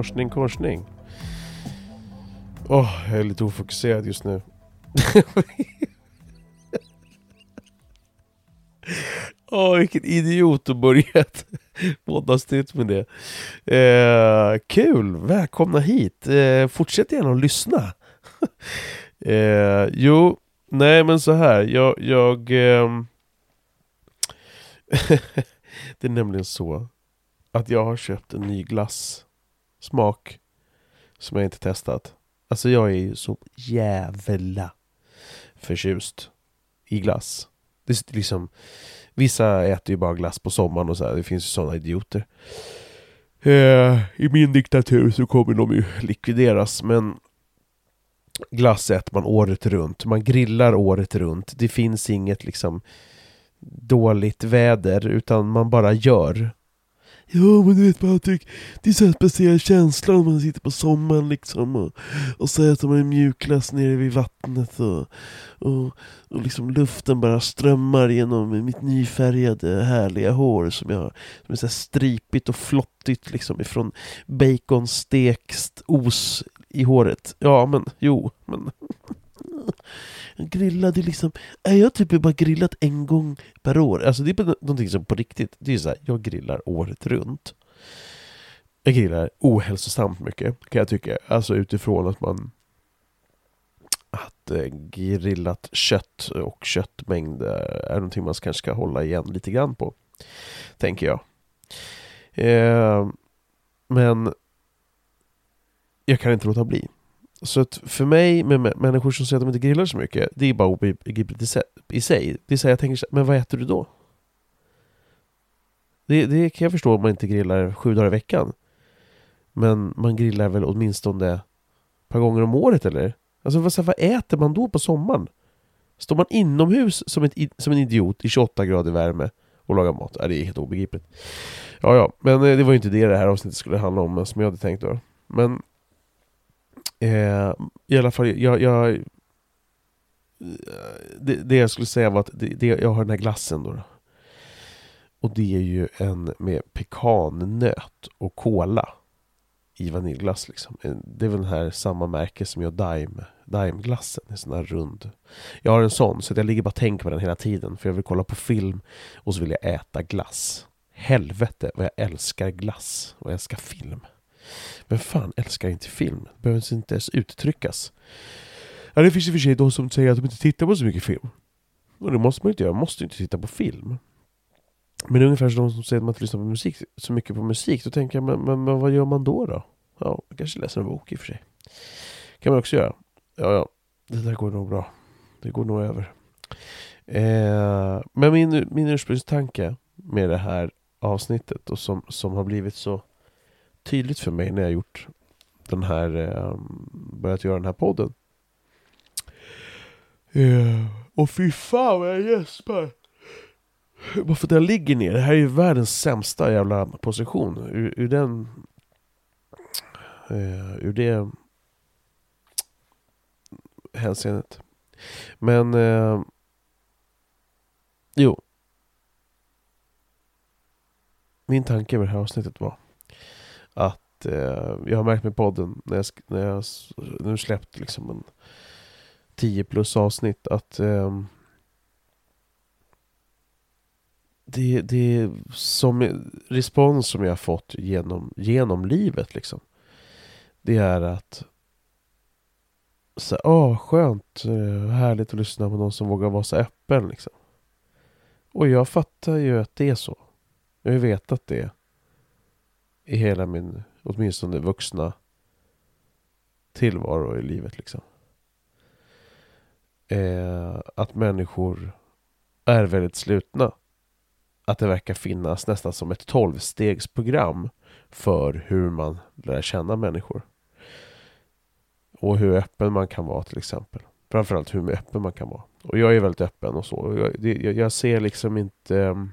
Korsning korsning. Åh, oh, jag är lite ofokuserad just nu. Åh, oh, vilken idiot att börja ett med det. Eh, kul, välkomna hit. Eh, fortsätt gärna att lyssna. eh, jo, nej men så här. Jag... jag eh, det är nämligen så att jag har köpt en ny glass Smak som jag inte testat. Alltså jag är ju så jävla förtjust i glass. Det är liksom, vissa äter ju bara glass på sommaren och så här. det finns ju sådana idioter. Eh, I min diktatur så kommer de ju likvideras men glass äter man året runt. Man grillar året runt. Det finns inget liksom dåligt väder utan man bara gör. Ja men du vet Patrik, det är så en speciell känsla när man sitter på sommaren liksom och, och så äter man är mjukglass nere vid vattnet och, och, och liksom luften bara strömmar genom mitt nyfärgade härliga hår som, jag, som är så stripigt och flottigt liksom ifrån baconstekst os i håret. Ja men jo, men grillade liksom, jag har typ bara grillat en gång per år. Alltså det är någonting som på riktigt, det är så här, jag grillar året runt. Jag grillar ohälsosamt mycket kan jag tycka. Alltså utifrån att man att eh, grillat kött och köttmängd eh, är någonting man kanske ska hålla igen lite grann på. Tänker jag. Eh, men jag kan inte låta bli. Så att för mig, med människor som säger att de inte grillar så mycket, det är bara obegripligt i sig. Det är så jag tänker, men vad äter du då? Det, det kan jag förstå om man inte grillar sju dagar i veckan. Men man grillar väl åtminstone ett par gånger om året eller? Alltså vad, vad äter man då på sommaren? Står man inomhus som, ett, som en idiot i 28 grader värme och lagar mat? Ja, det är helt obegripligt. Ja, ja, men eh, det var ju inte det det här avsnittet skulle handla om eh, som jag hade tänkt då. Men Eh, I alla fall, jag, jag eh, det, det, jag skulle säga var att det, det, jag har den här glassen då, då. Och det är ju en med pekannöt och kola i vaniljglass liksom. Eh, det är väl den här samma märke som gör Daim, Daimglassen, en sån här rund. Jag har en sån, så jag ligger bara och tänker på den hela tiden. För jag vill kolla på film och så vill jag äta glass. Helvete vad jag älskar glass och älskar film. Vem fan älskar inte film? Det behöver inte ens uttryckas. Ja, det finns i och för sig de som säger att de inte tittar på så mycket film. Och det måste man inte göra, man måste inte titta på film. Men ungefär som de som säger att man inte lyssnar på musik, så mycket på musik, då tänker jag, men, men, men vad gör man då då? Ja, kanske läser en bok i och för sig. kan man också göra. Ja, ja, det där går nog bra. Det går nog över. Eh, men min, min ursprungstanke med det här avsnittet och som, som har blivit så tydligt för mig när jag gjort den här, eh, börjat göra den här podden. Yeah. Och fy fan vad jag gäspar! Bara för att jag ligger ner. Det här är ju världens sämsta jävla position. Ur, ur den... Uh, ur det hänseendet. Men... Uh, jo. Min tanke med det här avsnittet var att eh, jag har märkt med podden när jag, när jag nu släppt liksom en 10 plus avsnitt att eh, det, det som respons som jag har fått genom, genom livet liksom. Det är att så, åh, skönt, eh, härligt att lyssna på någon som vågar vara så öppen liksom. Och jag fattar ju att det är så. Jag har ju vetat det i hela min, åtminstone vuxna tillvaro i livet liksom. Eh, att människor är väldigt slutna. Att det verkar finnas nästan som ett tolvstegsprogram för hur man lär känna människor. Och hur öppen man kan vara till exempel. Framförallt hur öppen man kan vara. Och jag är väldigt öppen och så. Jag, jag, jag ser liksom inte...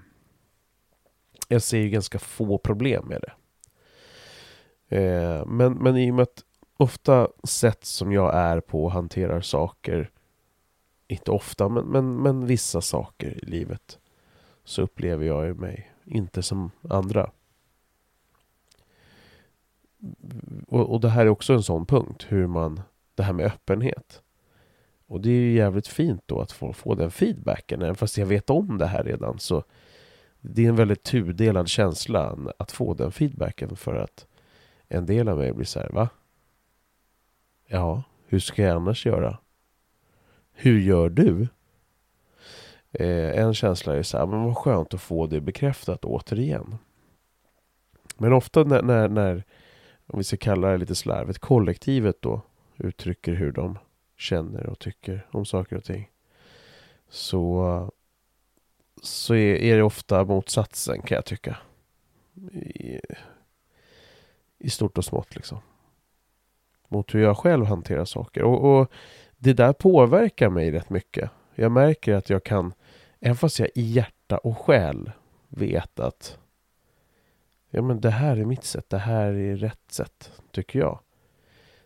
Jag ser ju ganska få problem med det. Eh, men, men i och med att ofta sätt som jag är på och hanterar saker, inte ofta, men, men, men vissa saker i livet, så upplever jag mig inte som andra. och, och det här är också en sån punkt, hur man, det här med öppenhet. Och det är ju jävligt fint då att få, få den feedbacken, även fast jag vet om det här redan så det är en väldigt tudelad känsla att få den feedbacken för att en del av mig blir så här, va? Ja, hur ska jag annars göra? Hur gör du? Eh, en känsla är så här, men vad skönt att få det bekräftat återigen. Men ofta när, när, när om vi ska kalla det lite slarvigt, kollektivet då uttrycker hur de känner och tycker om saker och ting. Så, så är, är det ofta motsatsen kan jag tycka. I, stort och smått liksom. Mot hur jag själv hanterar saker. Och, och det där påverkar mig rätt mycket. Jag märker att jag kan, även fast jag i hjärta och själ vet att ja men det här är mitt sätt, det här är rätt sätt, tycker jag.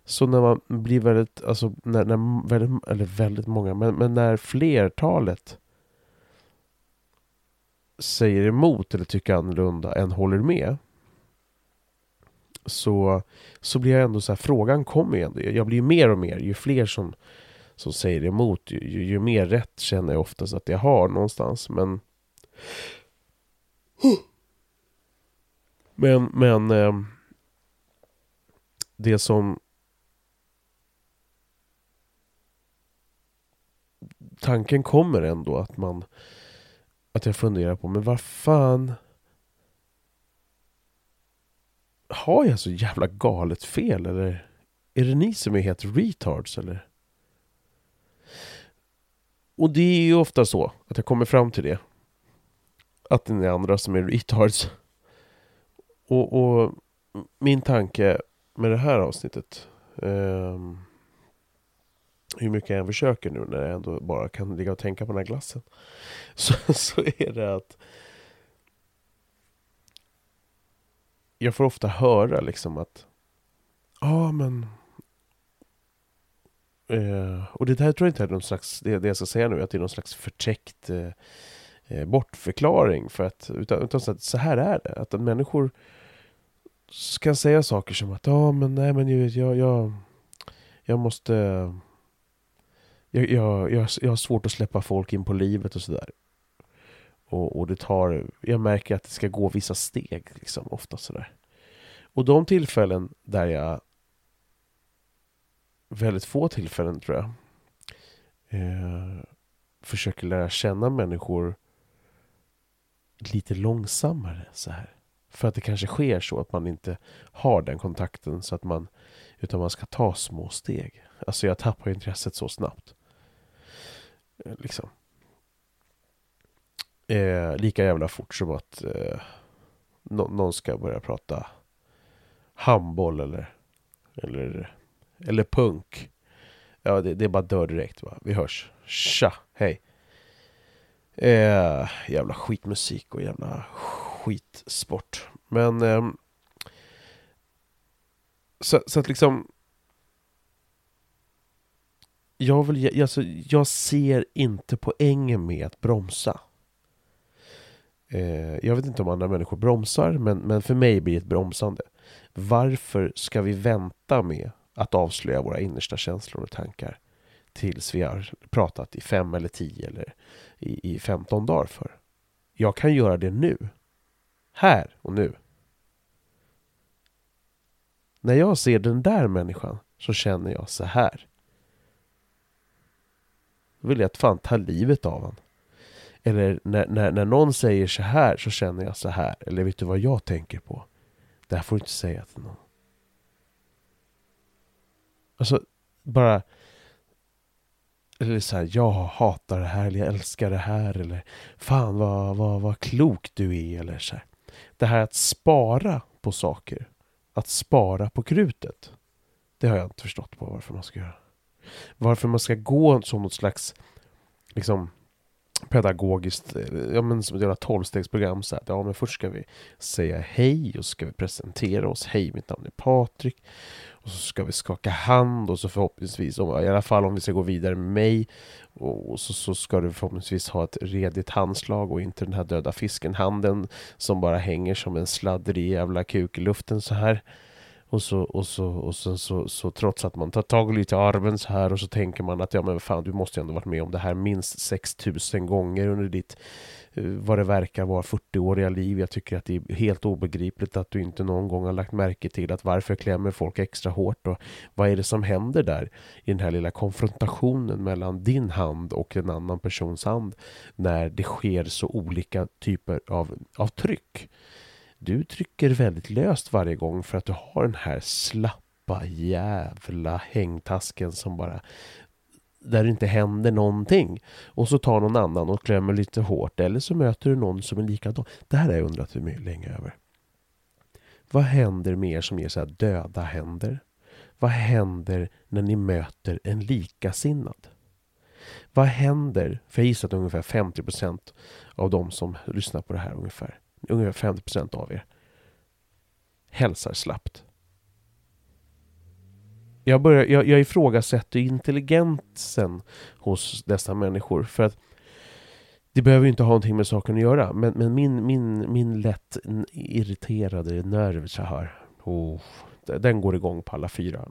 Så när man blir väldigt, alltså när, när väldigt, eller väldigt många, men, men när flertalet säger emot eller tycker annorlunda än håller med så, så blir jag ändå så här, frågan kommer ju ändå. Jag blir ju mer och mer, ju fler som, som säger emot, ju, ju, ju mer rätt känner jag oftast att jag har någonstans. Men men, men eh, det som tanken kommer ändå att man att jag funderar på, men vad fan har jag så jävla galet fel eller är det ni som är helt retards eller? Och det är ju ofta så att jag kommer fram till det. Att det är andra som är retards. Och, och min tanke med det här avsnittet um, hur mycket jag än försöker nu när jag ändå bara kan ligga och tänka på den här glassen. Så, så är det att jag får ofta höra liksom att ja ah, men eh, och det här tror jag inte är någon slags, det, det jag ska säga nu, att det är någon slags förtäckt eh, eh bortförklaring för att, utan, utan så, att, så här är det, att människor kan säga saker som att ja ah, men nej men jag, jag, jag måste jag, jag, jag, jag har svårt att släppa folk in på livet och sådär. Och, och det tar, jag märker att det ska gå vissa steg liksom, ofta sådär. Och de tillfällen där jag, väldigt få tillfällen tror jag, eh, försöker lära känna människor lite långsammare så här. För att det kanske sker så att man inte har den kontakten så att man utan man ska ta små steg. Alltså jag tappar intresset så snabbt. Eh, liksom. Eh, lika jävla fort som att eh, no någon ska börja prata handboll eller, eller, eller punk. Ja, det, det är bara dör direkt. Va? Vi hörs. Tja, hej. Eh, jävla skitmusik och jävla skitsport. Men... Eh, så, så att liksom jag, vill, alltså, jag ser inte poängen med att bromsa. Eh, jag vet inte om andra människor bromsar, men, men för mig blir det ett bromsande. Varför ska vi vänta med att avslöja våra innersta känslor och tankar tills vi har pratat i fem eller tio eller i, i 15 dagar för? Jag kan göra det nu. Här och nu. När jag ser den där människan så känner jag så här. Då vill jag att fan ta livet av honom. Eller när, när, när någon säger så här så känner jag så här. Eller vet du vad jag tänker på? Det här får du inte säga till någon. Alltså, bara... Eller så här, jag hatar det här, eller jag älskar det här, eller fan vad, vad, vad klok du är, eller så här. Det här att spara på saker, att spara på krutet, det har jag inte förstått på varför man ska göra varför man ska gå som något slags liksom pedagogiskt, eh, ja men som ett jävla tolvstegsprogram så här. Ja men först ska vi säga hej och så ska vi presentera oss. Hej, mitt namn är Patrik. Och så ska vi skaka hand och så förhoppningsvis, i alla fall om vi ska gå vidare med mig, och så, så ska du förhoppningsvis ha ett redigt handslag och inte den här döda fisken-handen som bara hänger som en sladdrig jävla kuk i luften så här. Och så, och så, och sen så, så trots att man tar tag lite i arven så här och så tänker man att ja men fan du måste ju ändå varit med om det här minst 6000 gånger under ditt eh, vad det verkar vara 40-åriga liv. Jag tycker att det är helt obegripligt att du inte någon gång har lagt märke till att varför klämmer folk extra hårt och vad är det som händer där i den här lilla konfrontationen mellan din hand och en annan persons hand när det sker så olika typer av, av tryck. Du trycker väldigt löst varje gång för att du har den här slappa jävla hängtasken som bara där det inte händer någonting. Och så tar någon annan och klämmer lite hårt. Eller så möter du någon som är likadan. Det här har jag undrat hur länge över. Vad händer med er som ger så här döda händer? Vad händer när ni möter en likasinnad? Vad händer? För jag gissar att ungefär 50% av de som lyssnar på det här ungefär ungefär 50% av er hälsar slappt. Jag, börjar, jag, jag ifrågasätter intelligensen hos dessa människor. För att det behöver ju inte ha någonting med saken att göra. Men, men min, min, min lätt irriterade nerv så här. Oh, den går igång på alla fyra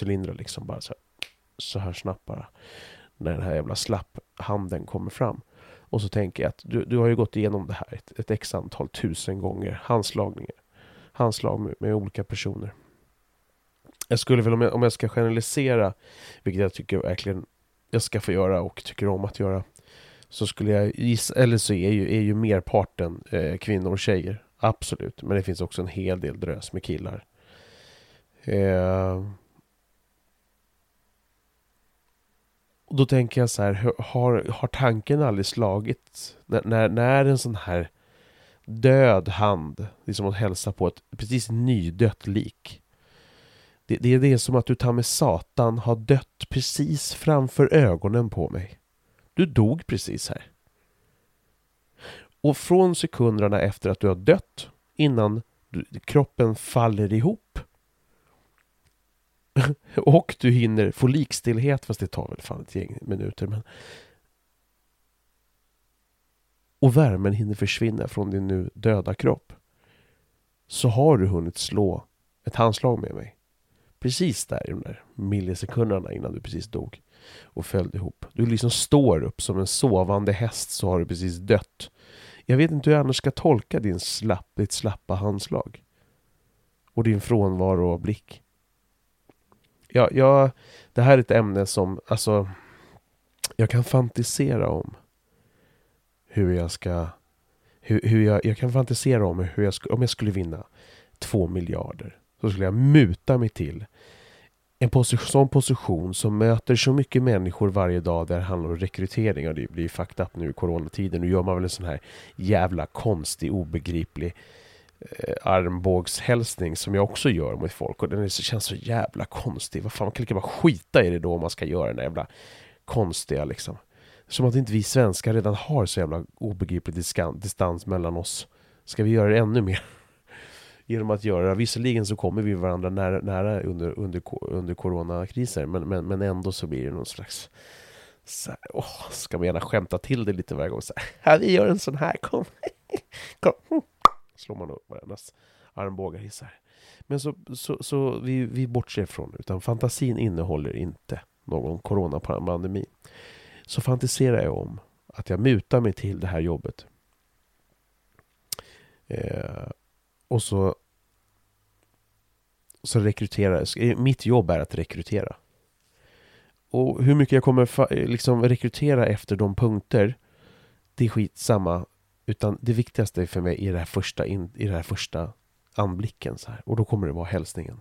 cylindrar liksom. Bara så här, så här snabbt bara. När den här jävla slapphanden kommer fram. Och så tänker jag att du, du har ju gått igenom det här ett, ett x antal tusen gånger. Handslagningar. Handslag med, med olika personer. Jag skulle väl om jag, om jag ska generalisera, vilket jag tycker verkligen jag ska få göra och tycker om att göra. Så skulle jag gissa, eller så är ju, är ju merparten eh, kvinnor och tjejer. Absolut, men det finns också en hel del drös med killar. Eh, Och då tänker jag så här, har, har tanken aldrig slagit när, när, när en sån här död hand, liksom att hälsa på ett precis nydött lik. Det, det är som att du tar med satan har dött precis framför ögonen på mig. Du dog precis här. Och från sekunderna efter att du har dött, innan du, kroppen faller ihop, och du hinner få likstillhet, fast det tar väl fan ett gäng minuter. Men... Och värmen hinner försvinna från din nu döda kropp. Så har du hunnit slå ett handslag med mig. Precis där i de där millisekunderna innan du precis dog. Och följde ihop. Du liksom står upp som en sovande häst så har du precis dött. Jag vet inte hur jag annars ska tolka din slapp, ditt slappa handslag. Och din frånvaro av blick jag, jag, det här är ett ämne som, alltså, jag kan fantisera om hur jag ska, hur, hur jag, jag kan fantisera om hur jag, om jag skulle vinna två miljarder. Så skulle jag muta mig till en position, sån position som möter så mycket människor varje dag där det handlar om rekrytering. Och det blir ju fucked up nu i coronatiden. Nu gör man väl en sån här jävla konstig, obegriplig eh, armbågshälsning som jag också gör mot folk och den känns så jävla konstig. Vad fan, man kan lika bara skita i det då om man ska göra den där jävla konstiga liksom. Som att inte vi svenskar redan har så jävla obegriplig distans mellan oss. Ska vi göra det ännu mer? Genom att göra, visserligen så kommer vi varandra nära, nära under, under, under coronakriser men, men, men ändå så blir det någon slags så här, åh, ska man gärna skämta till det lite varje gång så här, vi gör en sån här, kom, kom hm slår man upp varandras armbågar isär. Men så, så, så vi, vi bortser från utan fantasin innehåller inte någon coronapandemi. Så fantiserar jag om att jag mutar mig till det här jobbet. Eh, och så, så rekryterar Mitt jobb är att rekrytera. Och hur mycket jag kommer liksom rekrytera efter de punkter, det är skitsamma. Utan det viktigaste för mig är det här första, in, i det här första anblicken. Så här. Och då kommer det vara hälsningen.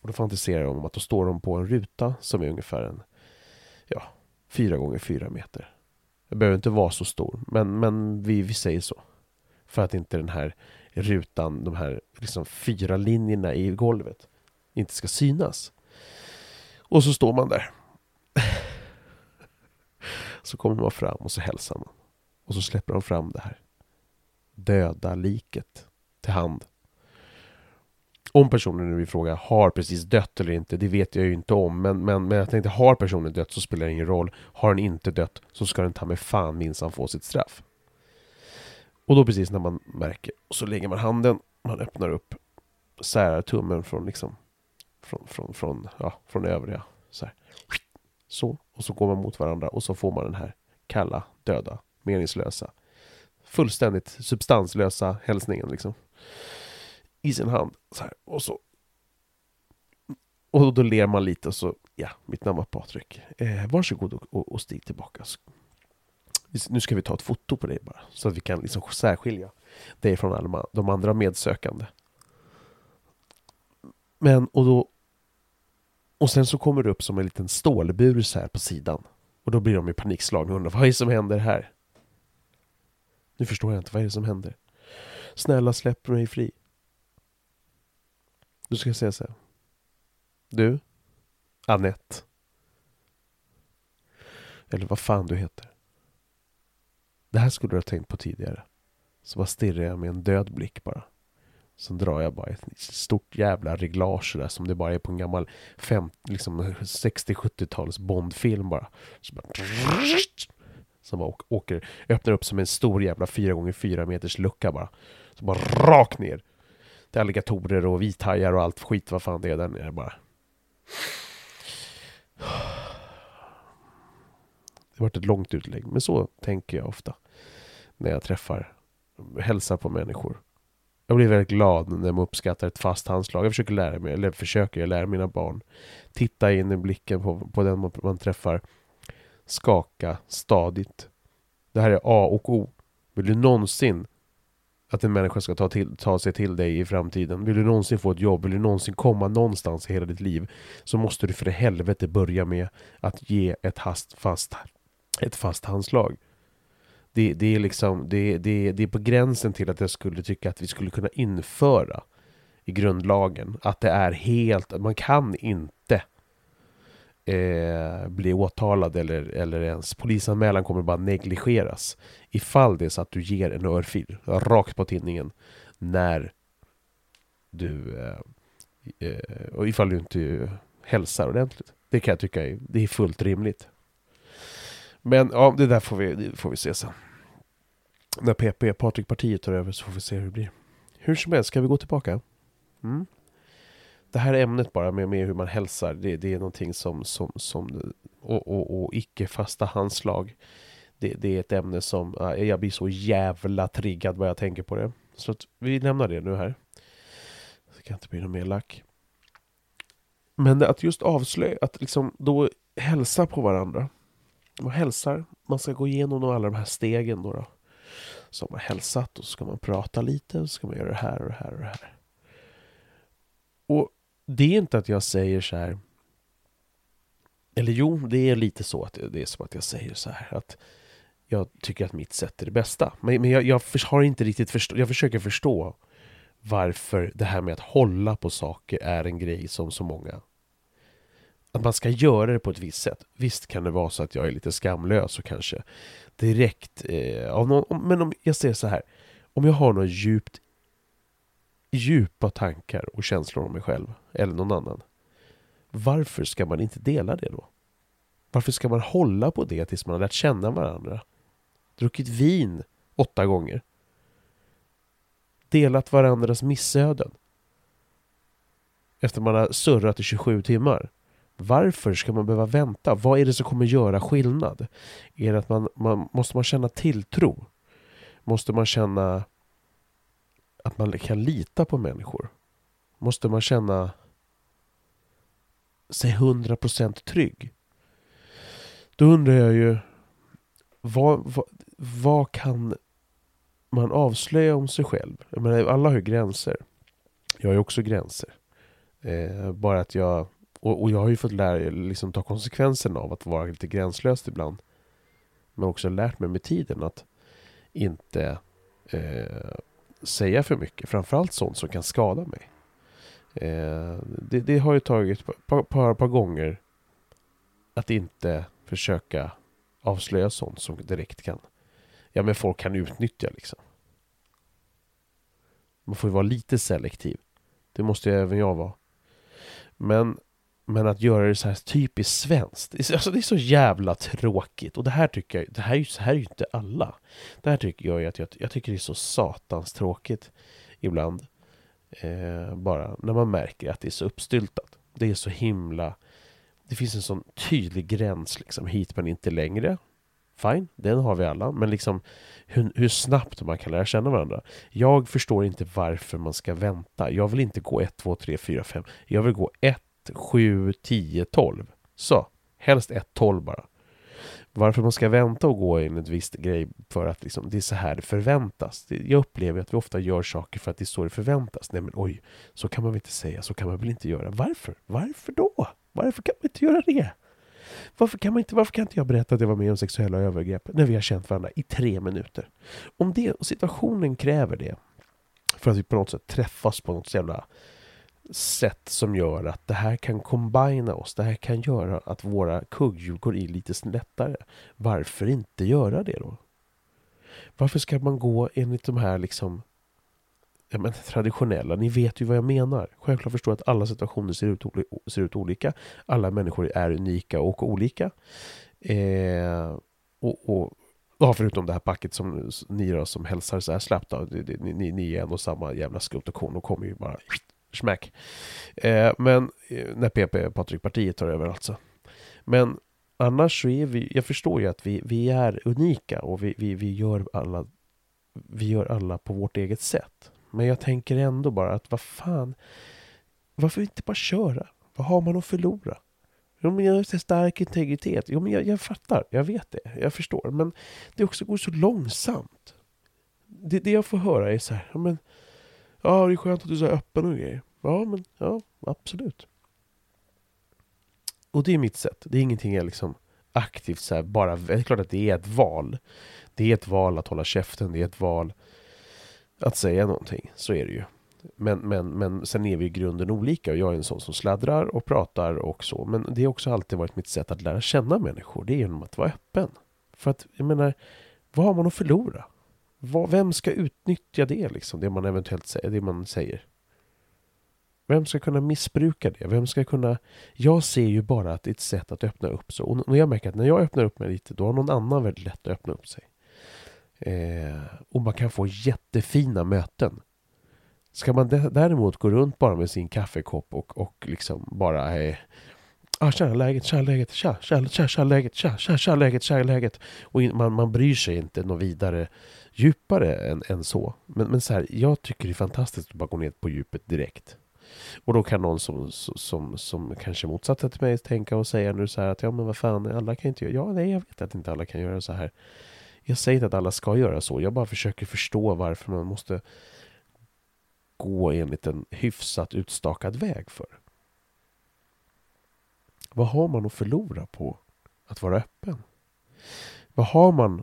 Och då fantiserar jag om att då står de på en ruta som är ungefär en ja, fyra gånger fyra meter. Det behöver inte vara så stor, men, men vi, vi säger så. För att inte den här rutan, de här liksom fyra linjerna i golvet inte ska synas. Och så står man där. så kommer man fram och så hälsar man. Och så släpper de fram det här döda liket till hand. Om personen nu i fråga har precis dött eller inte, det vet jag ju inte om. Men, men, men jag tänkte, har personen dött så spelar det ingen roll. Har den inte dött så ska den ta med fan minsann få sitt straff. Och då precis när man märker, och så lägger man handen, man öppnar upp, särar tummen från liksom från, från, från, ja, från övriga. Så, här. så, och så går man mot varandra och så får man den här kalla, döda, meningslösa, fullständigt substanslösa hälsningen liksom. I sin hand. Så här. Och så och då ler man lite och så, ja, mitt namn var Patrik. Eh, varsågod och, och, och stig tillbaka. Nu ska vi ta ett foto på dig bara, så att vi kan liksom särskilja dig från alla de andra medsökande. Men, och då... Och sen så kommer det upp som en liten stålbur så här på sidan. Och då blir de i panikslagna och undrar, vad är det som händer här? Nu förstår jag inte, vad är det som händer? Snälla släpp mig fri. Då ska jag säga så här. Du, Annette. Eller vad fan du heter. Det här skulle du ha tänkt på tidigare. Så bara stirrar jag med en död blick bara. Sen drar jag bara ett stort jävla reglage där som det bara är på en gammal liksom 60-70-tals Bondfilm bara. Så bara... Som bara åker, öppnar upp som en stor jävla 4x4 meters lucka bara. Så bara rakt ner. Det är alligatorer och vithajar och allt skit vad fan det är där nere bara. Det har varit ett långt utlägg, men så tänker jag ofta när jag träffar, hälsar på människor. Jag blir väldigt glad när man uppskattar ett fast handslag. Jag försöker lära mig, eller försöker jag lära mina barn. Titta in i blicken på, på den man träffar. Skaka stadigt. Det här är A och O. Vill du någonsin att en människa ska ta, till, ta sig till dig i framtiden. Vill du någonsin få ett jobb, vill du någonsin komma någonstans i hela ditt liv så måste du för helvete börja med att ge ett, hast, fast, ett fast handslag. Det, det, är liksom, det, det, det är på gränsen till att jag skulle tycka att vi skulle kunna införa i grundlagen att det är helt, man kan inte eh, bli åtalad eller, eller ens polisanmälan kommer bara negligeras ifall det är så att du ger en örfil rakt på tinningen när du eh, eh, och ifall du inte hälsar ordentligt. Det kan jag tycka är, det är fullt rimligt. Men ja, det där får vi, får vi se sen. När PP, Patrik Partiet tar över så får vi se hur det blir. Hur som helst, ska vi gå tillbaka? Mm det här ämnet bara med, med hur man hälsar, det, det är någonting som, som, som och, och, och icke-fasta handslag. Det, det, är ett ämne som, jag blir så jävla triggad vad jag tänker på det. Så att vi lämnar det nu här. Det kan inte bli någon mer lack. Men att just avslöja, att liksom då hälsa på varandra. Man hälsar, man ska gå igenom alla de här stegen då. då. Så man hälsat och så ska man prata lite och så ska man göra det här och det här och det här. Och det är inte att jag säger så här. Eller jo, det är lite så att det är som att jag säger så här att jag tycker att mitt sätt är det bästa. Men, men jag, jag har inte riktigt förstå, jag försöker förstå varför det här med att hålla på saker är en grej som så många att man ska göra det på ett visst sätt. Visst kan det vara så att jag är lite skamlös och kanske direkt eh, av någon, men om jag säger så här om jag har något djupt djupa tankar och känslor om mig själv eller någon annan. Varför ska man inte dela det då? Varför ska man hålla på det tills man har lärt känna varandra? Druckit vin åtta gånger. Delat varandras missöden. Efter man har surrat i 27 timmar. Varför ska man behöva vänta? Vad är det som kommer göra skillnad? Är det att man, man måste man känna tilltro? Måste man känna att man kan lita på människor? Måste man känna sig 100% trygg? Då undrar jag ju vad, vad, vad, kan man avslöja om sig själv? Jag menar, alla har ju gränser. Jag har ju också gränser. Eh, bara att jag och, och, jag har ju fått lära liksom ta konsekvenserna av att vara lite gränslös ibland. Men också lärt mig med tiden att inte eh, säga för mycket. Framförallt sånt som kan skada mig. Eh, det, det, har ju tagit ett par, par, par gånger att inte försöka avslöja sånt som direkt kan ja men folk kan utnyttja liksom. Man får ju vara lite selektiv. Det måste ju även jag vara. Men, men att göra det så här typiskt svenskt. Alltså det är så jävla tråkigt. Och det här tycker jag, det här är ju, så här är ju inte alla. Det här tycker jag att jag, jag tycker det är så satans tråkigt ibland. Eh, bara när man märker att det är så uppstyltat. Det är så himla... Det finns en sån tydlig gräns liksom, hit men inte längre. Fine, den har vi alla. Men liksom hur, hur, snabbt man kan lära känna varandra. Jag förstår inte varför man ska vänta. Jag vill inte gå 1, 2, 3, 4, 5. Jag vill gå 1, 7, 10, 12. Så, helst 1, 12 bara. Varför man ska vänta och gå in ett visst grej för att liksom, det är så här det förväntas. Jag upplever att vi ofta gör saker för att det är så det förväntas. Nej men oj, så kan man väl inte säga, så kan man väl inte göra. Varför? Varför då? Varför kan man inte göra det? Varför kan, man inte, varför kan inte jag berätta att jag var med om sexuella övergrepp när vi har känt varandra i tre minuter? Om det, situationen kräver det, för att vi på något sätt träffas på något jävla sätt som gör att det här kan kombina oss. Det här kan göra att våra kugghjul går i lite lättare. Varför inte göra det då? Varför ska man gå enligt de här liksom ja, men, traditionella? Ni vet ju vad jag menar. Självklart förstår jag att alla situationer ser ut, ser ut olika. Alla människor är unika och olika. Eh, och, och Ja, förutom det här packet som ni då som hälsar så här slappt då. Ni, ni, ni är ändå samma jävla skrot och kon och kommer ju bara smack. Eh, men eh, när PP Patrik Partiet tar över alltså. Men annars så är vi, jag förstår ju att vi, vi är unika och vi, vi, vi, gör alla, vi gör alla på vårt eget sätt. Men jag tänker ändå bara att vad fan, varför inte bara köra? Vad har man att förlora? Jo, men jag har stark integritet. Jo, men jag, jag fattar, jag vet det, jag förstår. Men det också går så långsamt. Det, det jag får höra är så här, men Ja, det är skönt att du är så öppen och grejer. Ja, men ja, absolut. Och det är mitt sätt. Det är ingenting jag liksom aktivt så här, bara... Det är klart att det är ett val. Det är ett val att hålla käften. Det är ett val att säga någonting. Så är det ju. Men, men, men sen är vi i grunden olika och jag är en sån som sladdrar och pratar och så. Men det har också alltid varit mitt sätt att lära känna människor. Det är genom att vara öppen. För att, jag menar, vad har man att förlora? Vem ska utnyttja det liksom? Det man eventuellt säger, det man säger. Vem ska kunna missbruka det? Vem ska kunna... Jag ser ju bara att det är ett sätt att öppna upp sig. Och jag märker att när jag öppnar upp mig lite, då har någon annan väldigt lätt att öppna upp sig. Eh, och man kan få jättefina möten. Ska man däremot gå runt bara med sin kaffekopp och, och liksom bara eh, ah, tja läget, tja läget, tja, tja, tja, tja läget, tja, tja, tja läget, tja läget. Och man, man bryr sig inte något vidare djupare än, än så. Men, men så här, jag tycker det är fantastiskt att bara gå ner på djupet direkt. Och då kan någon som, som, som kanske motsatta till mig tänka och säga nu så här att ja men vad fan, alla kan inte göra, ja nej jag vet att inte alla kan göra så här. Jag säger inte att alla ska göra så, jag bara försöker förstå varför man måste gå enligt en hyfsat utstakad väg för. Vad har man att förlora på att vara öppen? Vad har man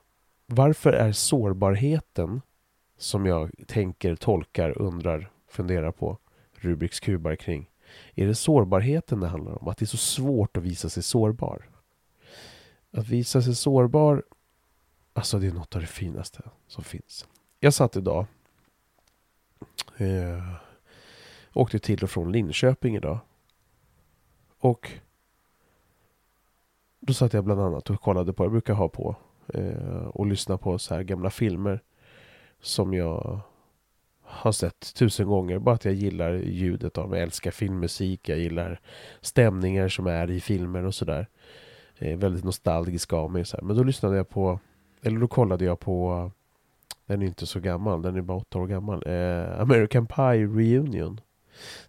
varför är sårbarheten som jag tänker, tolkar, undrar, funderar på Rubiks kubar kring. Är det sårbarheten det handlar om? Att det är så svårt att visa sig sårbar? Att visa sig sårbar, alltså det är något av det finaste som finns. Jag satt idag, eh, åkte till och från Linköping idag. Och då satt jag bland annat och kollade på, jag brukar ha på eh, och lyssna på så här gamla filmer som jag har sett tusen gånger. Bara att jag gillar ljudet av Jag älskar filmmusik. Jag gillar stämningar som är i filmer och sådär. Eh, väldigt nostalgisk av mig. Så här. Men då lyssnade jag på, eller då kollade jag på, den är inte så gammal, den är bara åtta år gammal. Eh, American Pie Reunion.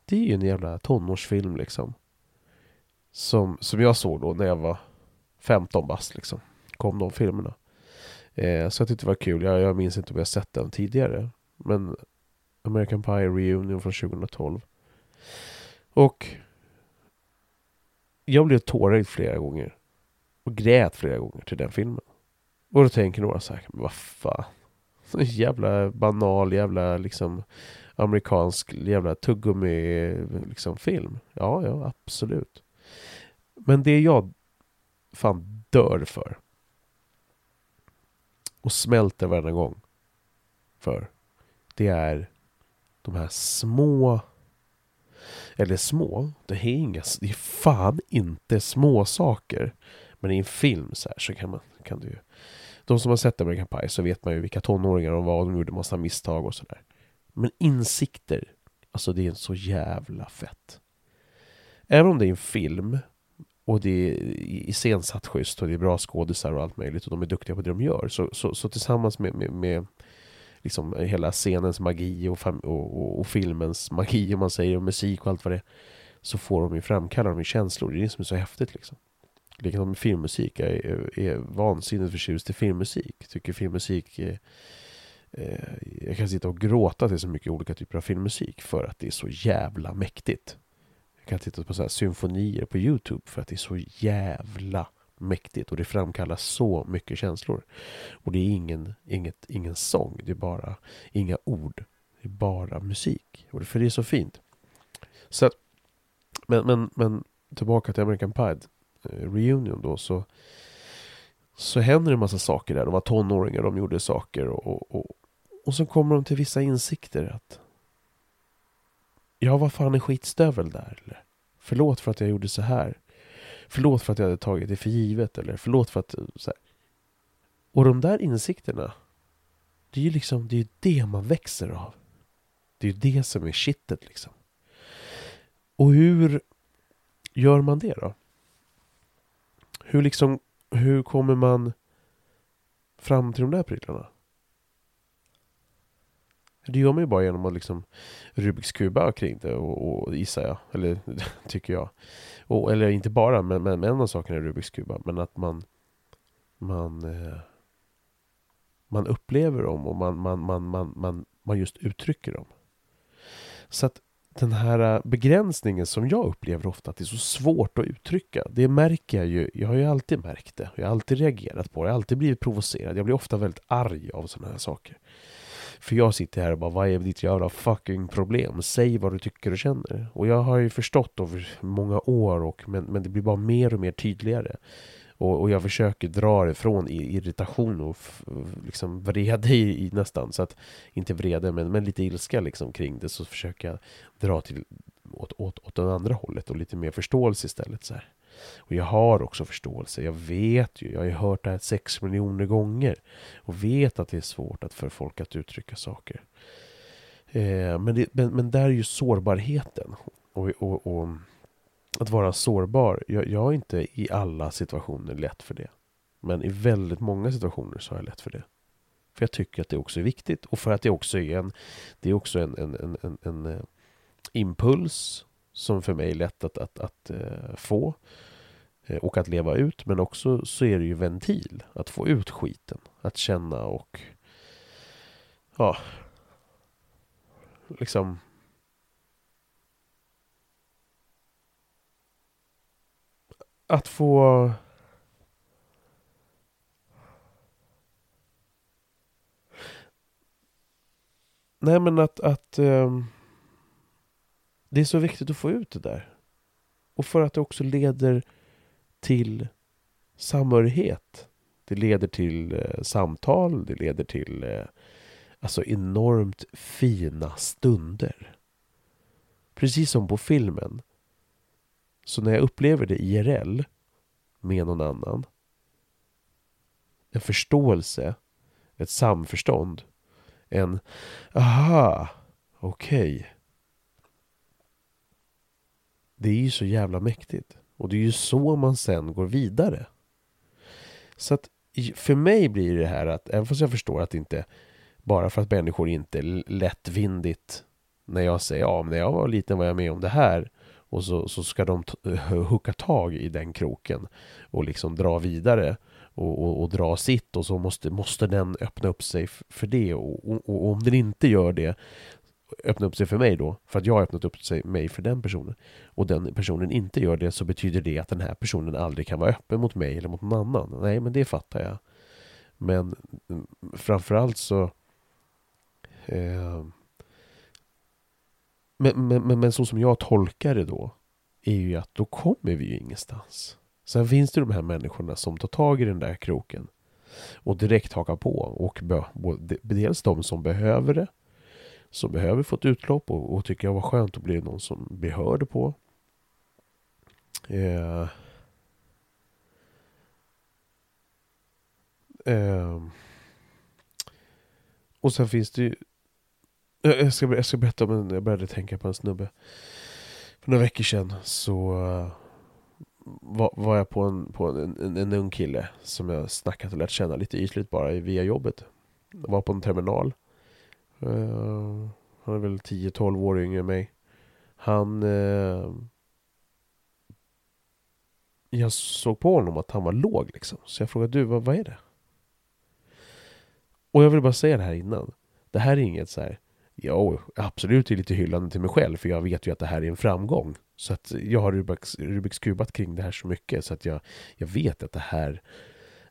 Det är ju en jävla tonårsfilm liksom. Som, som jag såg då när jag var 15 bast liksom kom de filmerna. Eh, så jag tyckte det var kul. Jag, jag minns inte om jag sett den tidigare. Men American Pie Reunion från 2012. Och jag blev tårögd flera gånger. Och grät flera gånger till den filmen. Och då tänker några så här, men vad fan. Så jävla banal, jävla liksom amerikansk jävla tuggummi liksom film. Ja, ja, absolut. Men det jag fan dör för och smälter varenda gång. För det är de här små eller små, det är, inga, det är fan inte små saker. Men i en film så här så kan man, kan du De som har sett American Pie så vet man ju vilka tonåringar de var och de gjorde massa misstag och sådär. Men insikter, alltså det är så jävla fett. även om det är en film och det är iscensatt schysst och det är bra skådisar och allt möjligt och de är duktiga på det de gör. Så, så, så tillsammans med, med, med liksom hela scenens magi och, och, och, och, filmens magi om man säger, och musik och allt vad det är. Så får de ju framkalla de ju känslor, det är det som är så häftigt liksom. Likadant med filmmusik, jag är, är vansinnigt förtjust i filmmusik. Tycker filmmusik är, eh, jag kan sitta och gråta till så mycket olika typer av filmmusik för att det är så jävla mäktigt. Jag kan titta på så här symfonier på Youtube för att det är så jävla mäktigt och det framkallar så mycket känslor. Och det är ingen, inget, ingen sång, det är bara inga ord. Det är bara musik. Och för det är så fint. Så att, men, men, men tillbaka till American Pie eh, Reunion då så så händer det en massa saker där. De var tonåringar, de gjorde saker och, och, och, och så kommer de till vissa insikter att jag var fan en skitstövel där eller förlåt för att jag gjorde så här. Förlåt för att jag hade tagit det för givet eller förlåt för att... Eh, så här. Och de där insikterna, det är ju liksom, det är det man växer av. Det är ju det som är kittet liksom. Och hur gör man det då? Hur liksom, hur kommer man fram till de där prylarna? Det gör man ju bara genom att liksom Rubiks kuba kring det och, och gissar jag, eller tycker jag. Och, eller inte bara, men, men, en av sakerna är Rubiks kuba. Men att man man, eh, man upplever dem och man, man, man, man, man, man just uttrycker dem. Så att den här eh, begränsningen som jag upplever ofta att det är så svårt att uttrycka. Det märker jag ju. Jag har ju alltid märkt det. Jag har alltid reagerat på det. Jag har alltid blivit provocerad. Jag blir ofta väldigt arg av sådana här saker. För jag sitter här och bara, vad är ditt jävla fucking problem? Säg vad du tycker och känner. Och jag har ju förstått över många år, och, men, men det blir bara mer och mer tydligare. Och, och jag försöker dra det från irritation och liksom vrede i, i, nästan. Så att, inte vrede, men, men lite ilska liksom kring det. Så försöker jag dra till åt, åt, åt det andra hållet och lite mer förståelse istället. Så här. Och jag har också förståelse. Jag vet ju, jag har ju hört det här sex miljoner gånger. Och vet att det är svårt att för folk att uttrycka saker. Eh, men, det, men, men där är ju sårbarheten. Och, och, och att vara sårbar. Jag, jag är inte i alla situationer lätt för det. Men i väldigt många situationer så har jag lätt för det. För jag tycker att det också är viktigt. Och för att det också är en, det är också en, en, en, en, en eh, impuls som för mig är lätt att, att, att, eh, få Eh, och att leva ut. Men också så är det ju ventil att få ut skiten. Att känna och ja, liksom att få Nej men att, att um, det är så viktigt att få ut det där. Och för att det också leder till samhörighet. Det leder till eh, samtal, det leder till eh, alltså enormt fina stunder. Precis som på filmen. Så när jag upplever det IRL med någon annan. En förståelse, ett samförstånd. En aha, okej. Okay det är ju så jävla mäktigt. Och det är ju så man sen går vidare. Så att för mig blir det här att, även fast jag förstår att det inte bara för att människor inte lättvindigt när jag säger ja, men när jag var liten var jag med om det här och så, så ska de hucka tag i den kroken och liksom dra vidare och, och, och, dra sitt och så måste, måste den öppna upp sig för det och, och, om den inte gör det öppna upp sig för mig då, för att jag har öppnat upp sig mig för den personen och den personen inte gör det så betyder det att den här personen aldrig kan vara öppen mot mig eller mot någon annan. Nej, men det fattar jag. Men mm, framförallt så eh, men, men, men, men så som jag tolkar det då är ju att då kommer vi ju ingenstans. Sen finns det de här människorna som tar tag i den där kroken och direkt hakar på och be, dels de som behöver det som behöver få ett utlopp och, och tycker jag var skönt att bli någon som blir hörd på. Eh, eh, och sen finns det ju jag ska, jag ska berätta om en, jag började tänka på en snubbe för för några veckor sedan så eh, var, var jag på, en, på en, en, en ung kille som jag snackat och lärt känna lite ytligt bara via jobbet. Jag var på en terminal. Uh, han är väl 10-12 år yngre än mig. Han... Uh, jag såg på honom att han var låg liksom. Så jag frågade du, vad, vad är det? Och jag vill bara säga det här innan. Det här är inget så här Jo, absolut är lite hyllande till mig själv för jag vet ju att det här är en framgång. Så att jag har Rubiks, Rubiks kubat kring det här så mycket så att jag, jag vet att det här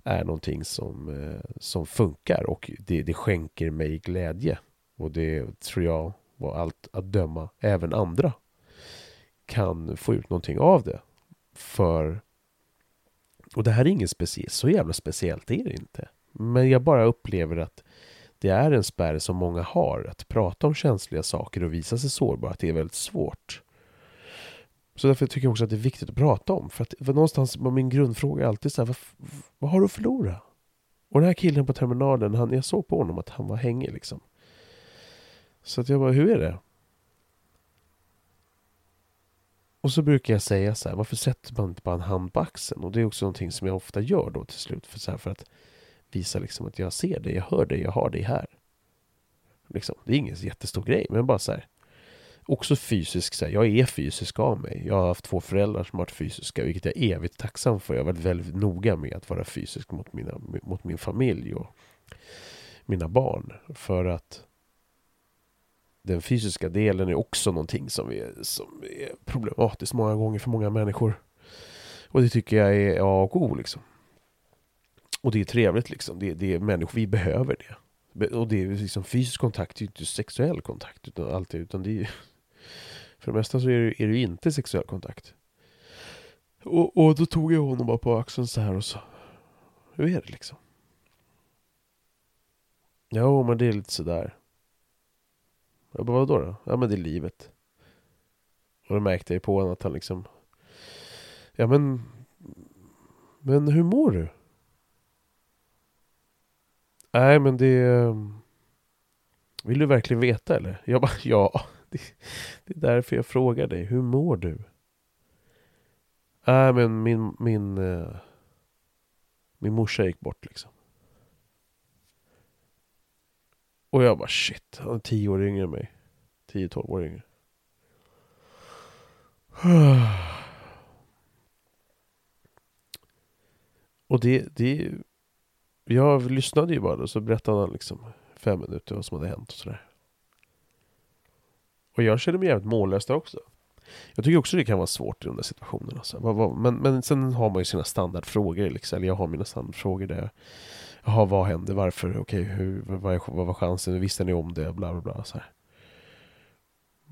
är någonting som, eh, som funkar och det, det skänker mig glädje. Och det tror jag, var allt att döma, även andra kan få ut någonting av det. För och det här är inget speciellt, så jävla speciellt är det inte. Men jag bara upplever att det är en spärr som många har. Att prata om känsliga saker och visa sig sårbar, att det är väldigt svårt. Så därför tycker jag också att det är viktigt att prata om. För att för någonstans var min grundfråga alltid så här, vad, vad, har du att förlora? Och den här killen på terminalen, han, jag såg på honom att han var hängig liksom. Så att jag bara, hur är det? Och så brukar jag säga så här, varför sätter man inte bara en hand på axeln? Och det är också någonting som jag ofta gör då till slut. För, så här, för att visa liksom att jag ser dig, jag hör dig, jag har dig här. Liksom, det är ingen jättestor grej, men bara så här. Också fysisk, så här, jag är fysisk av mig. Jag har haft två föräldrar som har varit fysiska, vilket jag är evigt tacksam för. Jag har varit väldigt noga med att vara fysisk mot, mina, mot min familj och mina barn. För att den fysiska delen är också någonting som är, som är problematiskt många gånger för många människor. Och det tycker jag är A och O liksom. Och det är trevligt liksom. Det, det är människor, vi behöver det. Och det är liksom fysisk kontakt, det är inte sexuell kontakt utan alltid, utan det är För det mesta så är det, är det inte sexuell kontakt. Och, och då tog jag honom bara på axeln så här och så. Hur är det liksom? Ja, men det är lite sådär. Jag bara, vadå då? Ja men det är livet. Och då märkte jag på honom att han liksom Ja men Men hur mår du? Nej men det... Vill du verkligen veta eller? Jag bara, ja. Det, det är därför jag frågar dig. Hur mår du? Nej men min, min... Eh, min morsa gick bort liksom. Och jag bara shit, han är tio år yngre än mig. Tio, tolv år yngre. Och det, det jag lyssnade ju bara och så berättade han liksom fem minuter vad som hade hänt och sådär. Och jag känner mig jävligt mållös där också. Jag tycker också det kan vara svårt i de där situationerna. Så, men, men sen har man ju sina standardfrågor liksom. Eller jag har mina standardfrågor där. Jaha, vad hände? Varför? Okej, hur, vad, vad var chansen? Visste ni om det? Bla bla bla. Så här.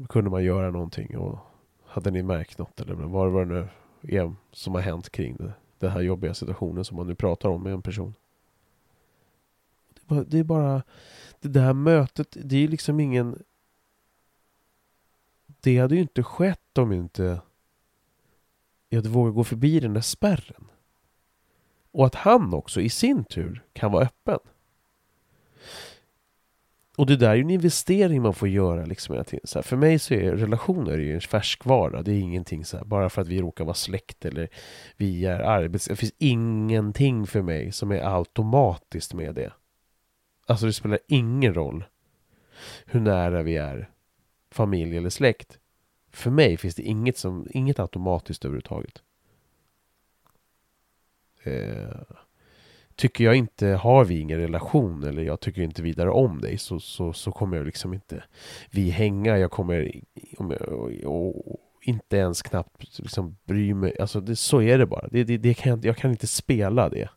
Kunde man göra någonting? Och hade ni märkt något? Eller vad var det nu är som har hänt kring det? Den här jobbiga situationen som man nu pratar om med en person. Det är bara det där mötet, det är liksom ingen... Det hade ju inte skett om inte jag hade vågat gå förbi den där spärren. Och att han också i sin tur kan vara öppen. Och det där är ju en investering man får göra liksom hela tiden. Så här, för mig så är relationer ju en färskvara. Det är ingenting så här, bara för att vi råkar vara släkt eller vi är arbets... Det finns ingenting för mig som är automatiskt med det. Alltså det spelar ingen roll hur nära vi är familj eller släkt. För mig finns det inget, som, inget automatiskt överhuvudtaget. Eh, tycker jag inte, har vi ingen relation eller jag tycker inte vidare om dig så, så, så kommer jag liksom inte vi hänga. Jag kommer och, och, och, inte ens knappt liksom bry mig. Alltså det, så är det bara. Det, det, det kan, jag kan inte spela det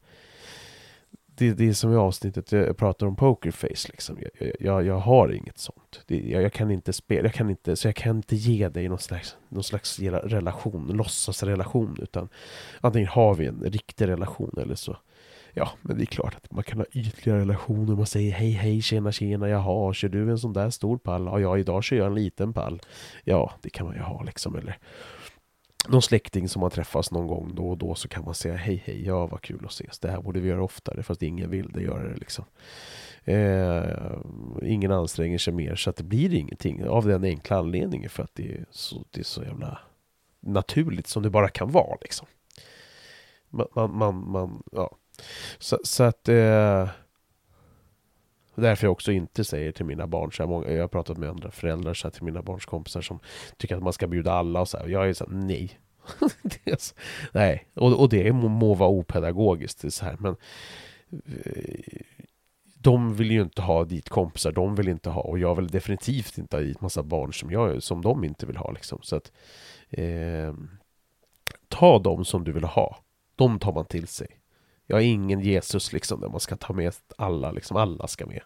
det, det är som i avsnittet jag pratar om pokerface liksom. Jag, jag, jag har inget sånt. Det, jag, jag, kan inte spela, jag kan inte, så jag kan inte ge dig någon slags, någon slags relation, låtsasrelation. Utan antingen har vi en riktig relation eller så Ja, men det är klart att man kan ha ytliga relationer. Man säger hej, hej, tjena, tjena, jaha, kör du en sån där stor pall? Ja, ja, idag kör jag en liten pall. Ja, det kan man ju ha liksom. Eller någon släkting som man träffas någon gång då och då så kan man säga hej hej, ja vad kul att ses, det här borde vi göra oftare fast ingen vill det göra det liksom. Eh, ingen anstränger sig mer så att det blir ingenting av den enkla anledningen för att det är så, det är så jävla naturligt som det bara kan vara liksom. Man, man, man, man ja. Så, så att eh, Därför jag också inte säger till mina barn, så här, många, jag har pratat med andra föräldrar så här, till mina barns kompisar som tycker att man ska bjuda alla och så här, jag är så här, nej. så, nej, och, och det må, må vara opedagogiskt så här, men eh, de vill ju inte ha dit kompisar de vill inte ha och jag vill definitivt inte ha dit massa barn som, jag, som de inte vill ha liksom. Så att eh, Ta dem som du vill ha. De tar man till sig. Jag är ingen Jesus liksom där man ska ta med alla, liksom alla ska med.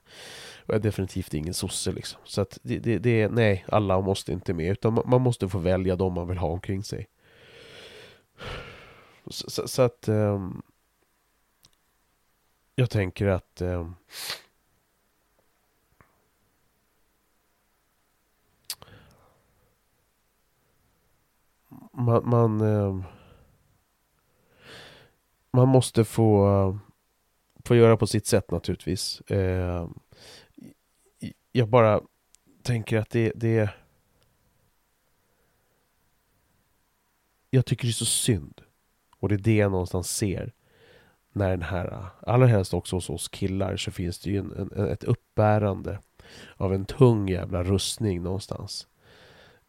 Och jag är definitivt ingen sosse liksom. Så att det, det, det nej, alla måste inte med. Utan man måste få välja de man vill ha omkring sig. Så, så, så att um, jag tänker att um, man, man um, man måste få, få göra på sitt sätt naturligtvis. Eh, jag bara tänker att det, det... Jag tycker det är så synd. Och det är det jag någonstans ser. När den här, allra helst också hos oss killar, så finns det ju en, en, ett uppbärande av en tung jävla rustning någonstans.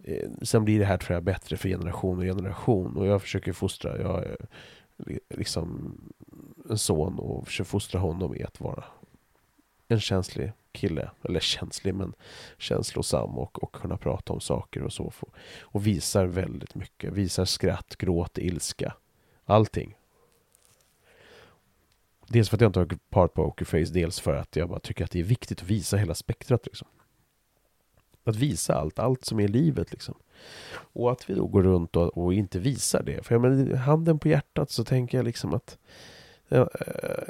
Eh, sen blir det här tror jag bättre för generation och generation och jag försöker fostra. Jag, liksom en son och försöker fostra honom i att vara en känslig kille, eller känslig men känslosam och, och kunna prata om saker och så. Och visar väldigt mycket, visar skratt, gråt, ilska, allting. Dels för att jag inte har part pokerface, dels för att jag bara tycker att det är viktigt att visa hela spektrat liksom. Att visa allt, allt som är livet liksom. Och att vi då går runt och, och inte visar det. För jag menar, handen på hjärtat så tänker jag liksom att Ja,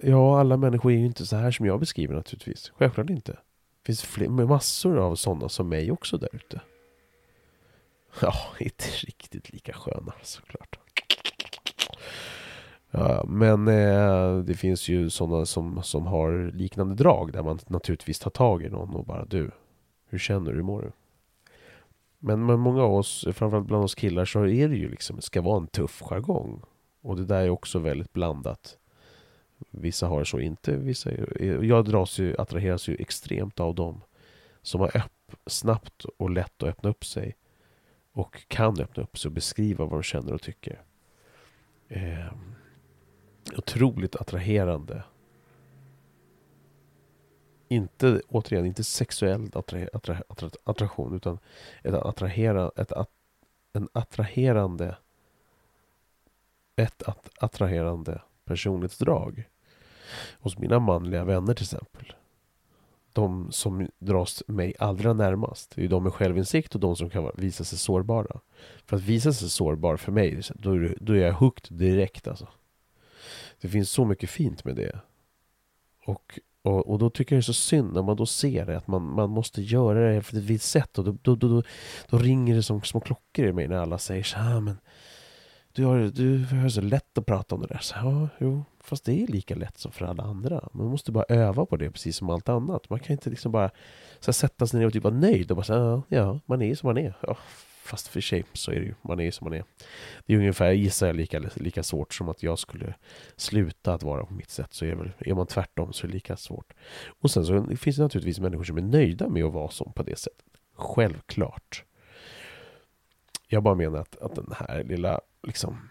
eh, alla människor är ju inte så här som jag beskriver naturligtvis. Självklart inte. Det finns fler, massor av sådana som mig också där ute. Ja, inte riktigt lika sköna såklart. Ja, men eh, det finns ju sådana som, som har liknande drag där man naturligtvis tar tag i någon och bara du, hur känner du, hur mår du? Men med många av oss, framförallt bland oss killar, så är det ju liksom, det ska vara en tuff jargong. Och det där är också väldigt blandat. Vissa har det så inte, vissa är, Jag dras ju, attraheras ju extremt av dem som har öpp, snabbt och lätt att öppna upp sig. Och kan öppna upp sig och beskriva vad de känner och tycker. Eh, otroligt attraherande inte, återigen, inte sexuell attra, attra, attra, attraktion utan ett attrahera, ett, en attraherande ett att, attraherande personlighetsdrag hos mina manliga vänner till exempel. De som dras mig allra närmast. Det är de med självinsikt och de som kan visa sig sårbara. För att visa sig sårbar för mig, då är, då är jag hooked direkt alltså. Det finns så mycket fint med det. Och och, och då tycker jag det är så synd när man då ser det, att man, man måste göra det på ett visst sätt. Och då, då, då, då, ringer det som små klockor i mig när alla säger så här, men du har, du har så lätt att prata om det där. Så, ja, jo, fast det är lika lätt som för alla andra. Man måste bara öva på det precis som allt annat. Man kan inte liksom bara så här, sätta sig ner och typ vara nöjd och bara säga ja, man är som man är. Ja, Fast för sig så är det ju, man är ju som man är. Det är ungefär, gissar jag, lika, lika svårt som att jag skulle sluta att vara på mitt sätt. Så är, väl, är man tvärtom så är det lika svårt. Och sen så finns det naturligtvis människor som är nöjda med att vara som på det sättet. Självklart. Jag bara menar att, att den här lilla liksom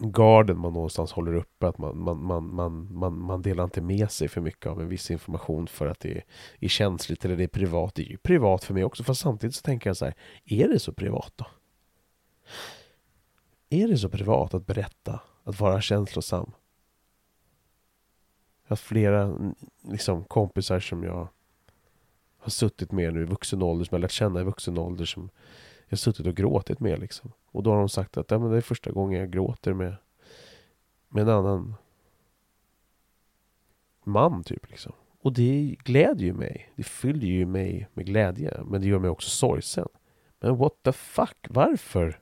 garden man någonstans håller uppe. Att man, man, man, man, man, man delar inte med sig för mycket av en viss information för att det är, är känsligt eller det är privat. Det är ju privat för mig också. Fast samtidigt så tänker jag så här, är det så privat då? Är det så privat att berätta, att vara känslosam? Jag har flera liksom, kompisar som jag har suttit med nu i vuxen ålder, som jag lärt känna i vuxen ålder, som jag har suttit och gråtit med liksom. Och då har de sagt att ja, men det är första gången jag gråter med, med en annan man typ liksom. Och det glädjer ju mig. Det fyller ju mig med glädje. Men det gör mig också sorgsen. Men what the fuck, varför?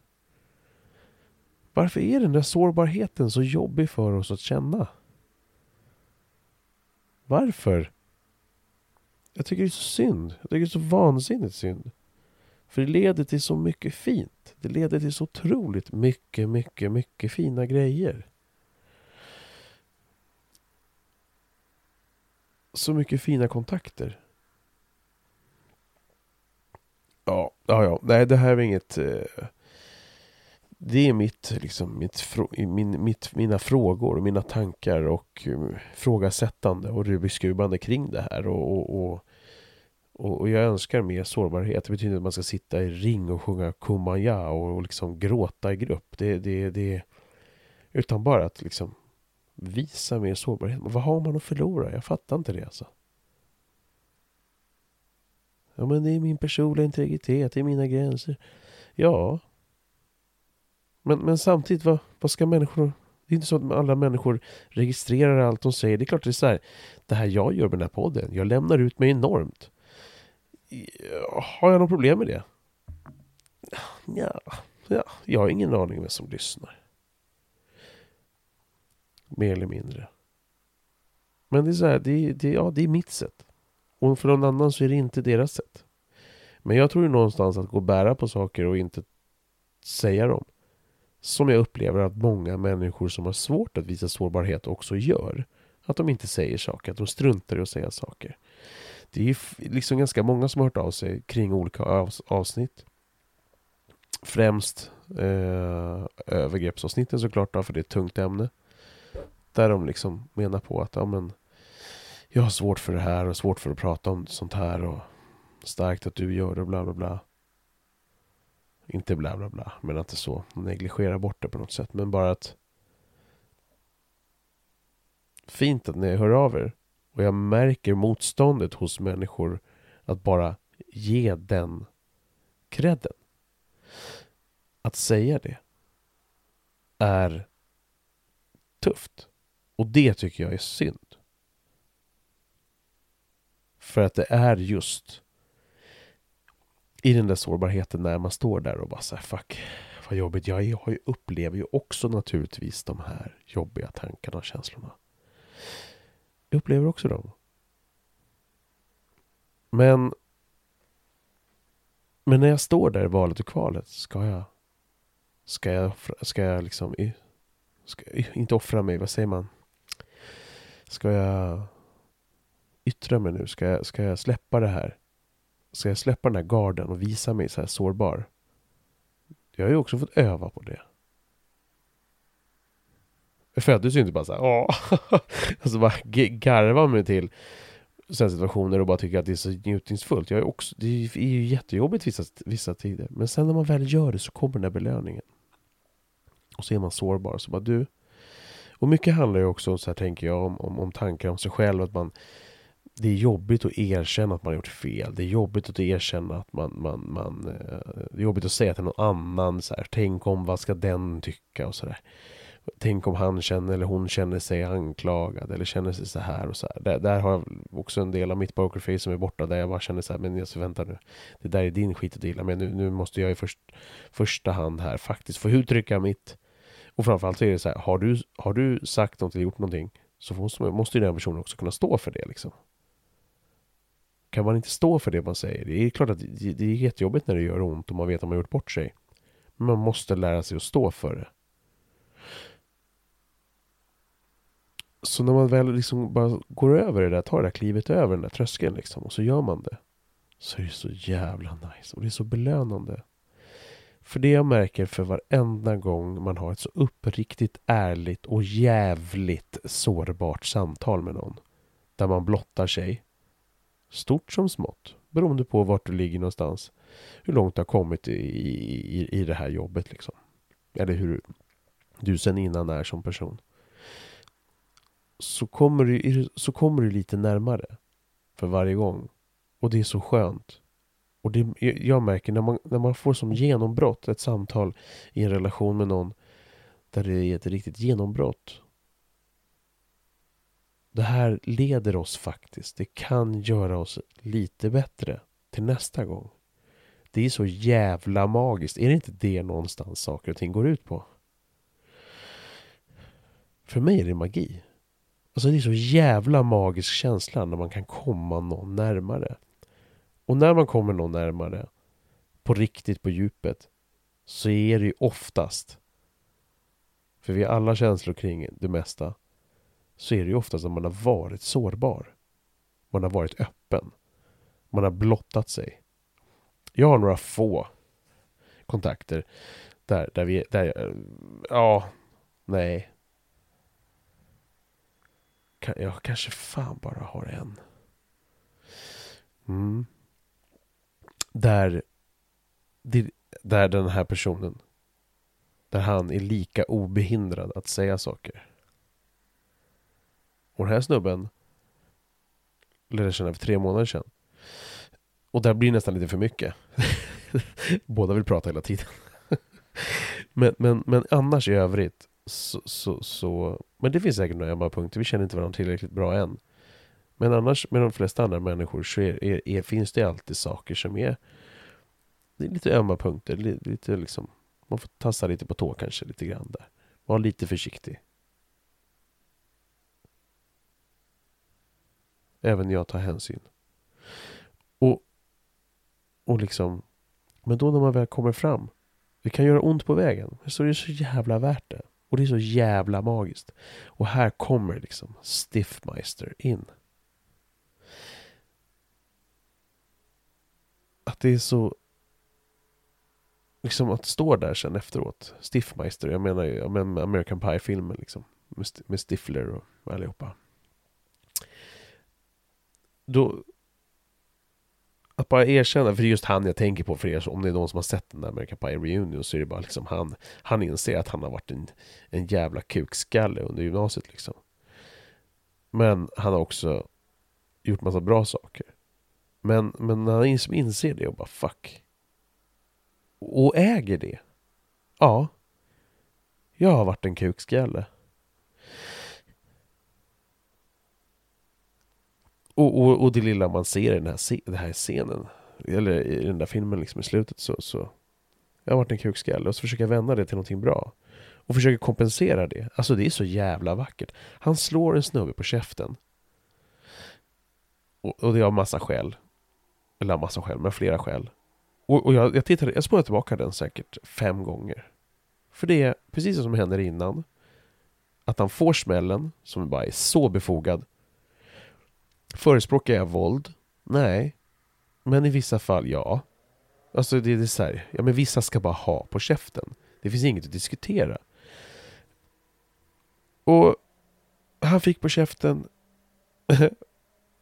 Varför är den där sårbarheten så jobbig för oss att känna? Varför? Jag tycker det är så synd. Jag tycker det är så vansinnigt synd. För det leder till så mycket fint. Det leder till så otroligt mycket, mycket, mycket fina grejer. Så mycket fina kontakter. Ja, ja, ja. Nej, det här är inget... Eh, det är mitt, liksom, mitt, min, mitt, mina frågor, mina tankar och um, frågasättande och rubiskubande kring det här. Och, och, och, och, jag önskar mer sårbarhet. Det betyder att man ska sitta i ring och sjunga Kumbaya och, och liksom gråta i grupp. Det, det, det, utan bara att liksom visa mer sårbarhet. vad har man att förlora? Jag fattar inte det alltså. Ja men det är min personliga integritet, det är mina gränser. Ja. Men, men samtidigt, vad, vad ska människor... Det är inte så att alla människor registrerar allt de säger. Det är klart det är så här. Det här jag gör med den här podden, jag lämnar ut mig enormt. Har jag något problem med det? Ja, ja jag har ingen aning vem som lyssnar. Mer eller mindre. Men det är så här, det, det, ja, det är mitt sätt. Och för någon annan så är det inte deras sätt. Men jag tror ju någonstans att gå och bära på saker och inte säga dem. Som jag upplever att många människor som har svårt att visa sårbarhet också gör. Att de inte säger saker, att de struntar i att säga saker. Det är ju liksom ganska många som har hört av sig kring olika avsnitt. Främst eh, övergreppsavsnitten såklart då, för det är ett tungt ämne. Där de liksom menar på att ja, men, jag har svårt för det här och svårt för att prata om sånt här och starkt att du gör det och bla bla bla. Inte bla bla bla, men att det så negligera bort det på något sätt. Men bara att fint att ni hör av er. Och jag märker motståndet hos människor att bara ge den credden. Att säga det är tufft. Och det tycker jag är synd. För att det är just i den där sårbarheten när man står där och bara säger fuck vad jobbigt. Jag, jag upplever ju också naturligtvis de här jobbiga tankarna och känslorna. Jag upplever också dem. Men men när jag står där i valet och kvalet, ska jag Ska jag, ska jag liksom ska jag, Inte offra mig, vad säger man? Ska jag yttra mig nu? Ska jag, ska jag släppa det här? Ska jag släppa den här garden och visa mig så här sårbar? Jag har ju också fått öva på det. Jag föddes ju inte bara så här, åh, alltså bara garva mig till sådana situationer och bara tycka att det är så njutningsfullt. Jag är också, det är ju jättejobbigt vissa, vissa tider. Men sen när man väl gör det så kommer den där belöningen. Och så är man sårbar. Så bara du. Och mycket handlar ju också så här, tänker jag, om, om, om tankar om sig själv. Att man det är jobbigt att erkänna att man har gjort fel. Det är jobbigt att erkänna att man, man, man eh, det är jobbigt att säga till någon annan så här, tänk om vad ska den tycka och sådär. Tänk om han känner eller hon känner sig anklagad eller känner sig så här och så här. Där, där har jag också en del av mitt pokerface som är borta där jag bara känner så här, men jag så vänta nu. Det där är din skit att dela med. Nu, nu måste jag i först, första hand här faktiskt få uttrycka mitt. Och framförallt så är det så här, har du, har du sagt något eller gjort någonting så måste, måste ju den personen också kunna stå för det liksom. Kan man inte stå för det man säger? Det är klart att det är jättejobbigt när det gör ont och man vet att man har gjort bort sig. Men man måste lära sig att stå för det. Så när man väl liksom bara går över det där, tar det där klivet över den där tröskeln liksom och så gör man det. Så är det så jävla nice och det är så belönande. För det jag märker för varenda gång man har ett så uppriktigt, ärligt och jävligt sårbart samtal med någon. Där man blottar sig Stort som smått. Beroende på vart du ligger någonstans. Hur långt du har kommit i, i, i det här jobbet liksom. Eller hur du sen innan är som person. Så kommer, du, så kommer du lite närmare. För varje gång. Och det är så skönt. Och det, jag märker när man, när man får som genombrott ett samtal i en relation med någon där det är ett riktigt genombrott det här leder oss faktiskt, det kan göra oss lite bättre till nästa gång. Det är så jävla magiskt. Är det inte det någonstans saker och ting går ut på? För mig är det magi. Alltså det är så jävla magisk känsla när man kan komma någon närmare. Och när man kommer någon närmare på riktigt på djupet så är det ju oftast för vi har alla känslor kring det mesta så är det ju oftast att man har varit sårbar. Man har varit öppen. Man har blottat sig. Jag har några få kontakter där, där vi, där, ja, nej. Jag kanske fan bara har en. Mm. Där, där den här personen, där han är lika obehindrad att säga saker. Och den här snubben lärde känna för tre månader sedan. Och där blir det nästan lite för mycket. Båda vill prata hela tiden. men, men, men annars i övrigt så, så, så, men det finns säkert några ömma punkter. Vi känner inte varandra tillräckligt bra än. Men annars med de flesta andra människor så är, är, är, finns det alltid saker som är, det är lite ömma punkter. Lite, lite liksom, man får tassa lite på tå kanske lite grann där. Var lite försiktig. Även jag tar hänsyn. Och, och liksom, men då när man väl kommer fram, det kan göra ont på vägen, så är det så jävla värt det. Och det är så jävla magiskt. Och här kommer liksom Stiffmeister in. Att det är så... Liksom att stå där sen efteråt. Stiffmeister, jag menar ju American Pie-filmen liksom. Med Stifler och allihopa då... Att bara erkänna, för det är just han jag tänker på för er, om det är någon som har sett den där American Pie Reunion så är det bara liksom han, han inser att han har varit en, en jävla kukskalle under gymnasiet liksom. Men han har också gjort massa bra saker. Men, men när han liksom inser det och bara fuck. Och äger det. Ja. Jag har varit en kukskalle. Och, och, och det lilla man ser i den här, den här scenen, eller i den där filmen liksom i slutet så, så jag har varit en kukskalle och så försöker jag vända det till någonting bra. Och försöker kompensera det. Alltså det är så jävla vackert. Han slår en snubbe på käften. Och, och det har massa skäl. Eller massa skäl, men flera skäl. Och, och jag, jag tittade, jag spolade tillbaka den säkert fem gånger. För det är precis som händer innan. Att han får smällen, som bara är så befogad. Förespråkar jag våld? Nej. Men i vissa fall, ja. Alltså det är så här, ja men vissa ska bara ha på käften. Det finns inget att diskutera. Och han fick på käften.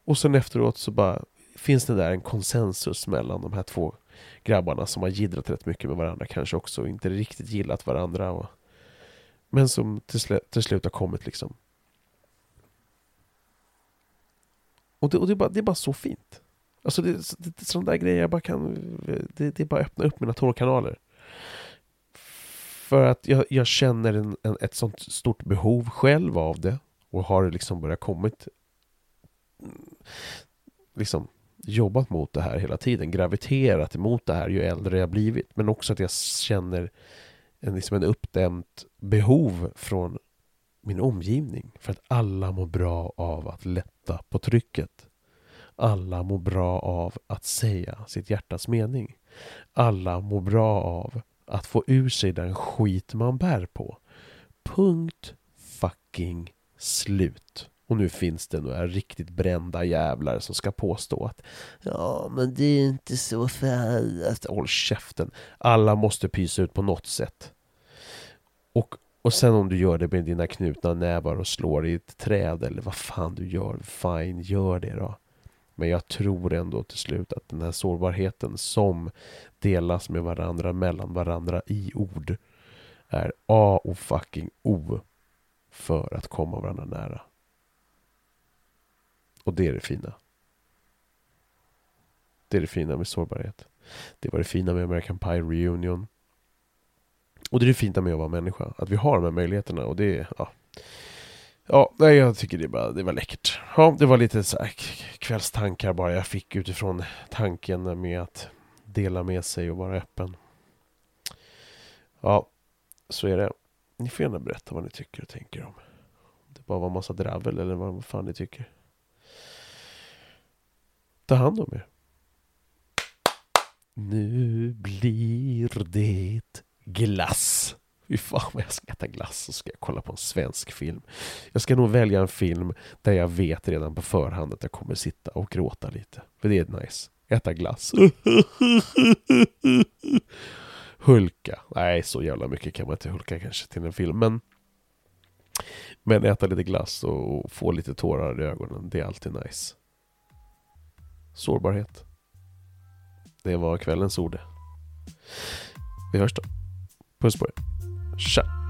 och sen efteråt så bara finns det där en konsensus mellan de här två grabbarna som har gidrat rätt mycket med varandra kanske också och inte riktigt gillat varandra. Och, men som till, sl till slut har kommit liksom Och det, och det, är, bara, det är bara så fint. Alltså det, det, sådana där grejer jag bara kan... Det, det är bara att öppna upp mina tårkanaler. För att jag, jag känner en, en, ett sånt stort behov själv av det. Och har liksom börjat kommit... Mm, liksom jobbat mot det här hela tiden. Graviterat emot det här ju äldre jag blivit. Men också att jag känner en, liksom en uppdämt behov från min omgivning. För att alla mår bra av att lätta på trycket. Alla mår bra av att säga sitt hjärtas mening. Alla mår bra av att få ur sig den skit man bär på. Punkt fucking slut. Och nu finns det några riktigt brända jävlar som ska påstå att Ja, men det är inte så farligt. Håll käften. Alla måste pysa ut på något sätt. Och och sen om du gör det med dina knutna nävar och slår i ett träd eller vad fan du gör, fine, gör det då. Men jag tror ändå till slut att den här sårbarheten som delas med varandra, mellan varandra i ord är A och fucking O för att komma varandra nära. Och det är det fina. Det är det fina med sårbarhet. Det var det fina med American Pie Reunion. Och det är det fina med att vara människa, att vi har de här möjligheterna och det är, ja. Ja, nej, jag tycker det, bara, det var läckert. Ja, det var lite så här kvällstankar bara jag fick utifrån tanken med att dela med sig och vara öppen. Ja, så är det. Ni får gärna berätta vad ni tycker och tänker om. Det bara var massa dravel eller vad fan ni tycker. Ta hand om er. Nu blir det glass. Fy fan vad jag ska äta glass och ska jag kolla på en svensk film. Jag ska nog välja en film där jag vet redan på förhand att jag kommer sitta och gråta lite. För det är nice. Äta glass. Hulka. Nej, så jävla mycket kan man inte hulka kanske till en film. Men, men äta lite glass och få lite tårar i ögonen, det är alltid nice. Sårbarhet. Det var kvällens ord. Vi hörs då. Puss på er. Tja!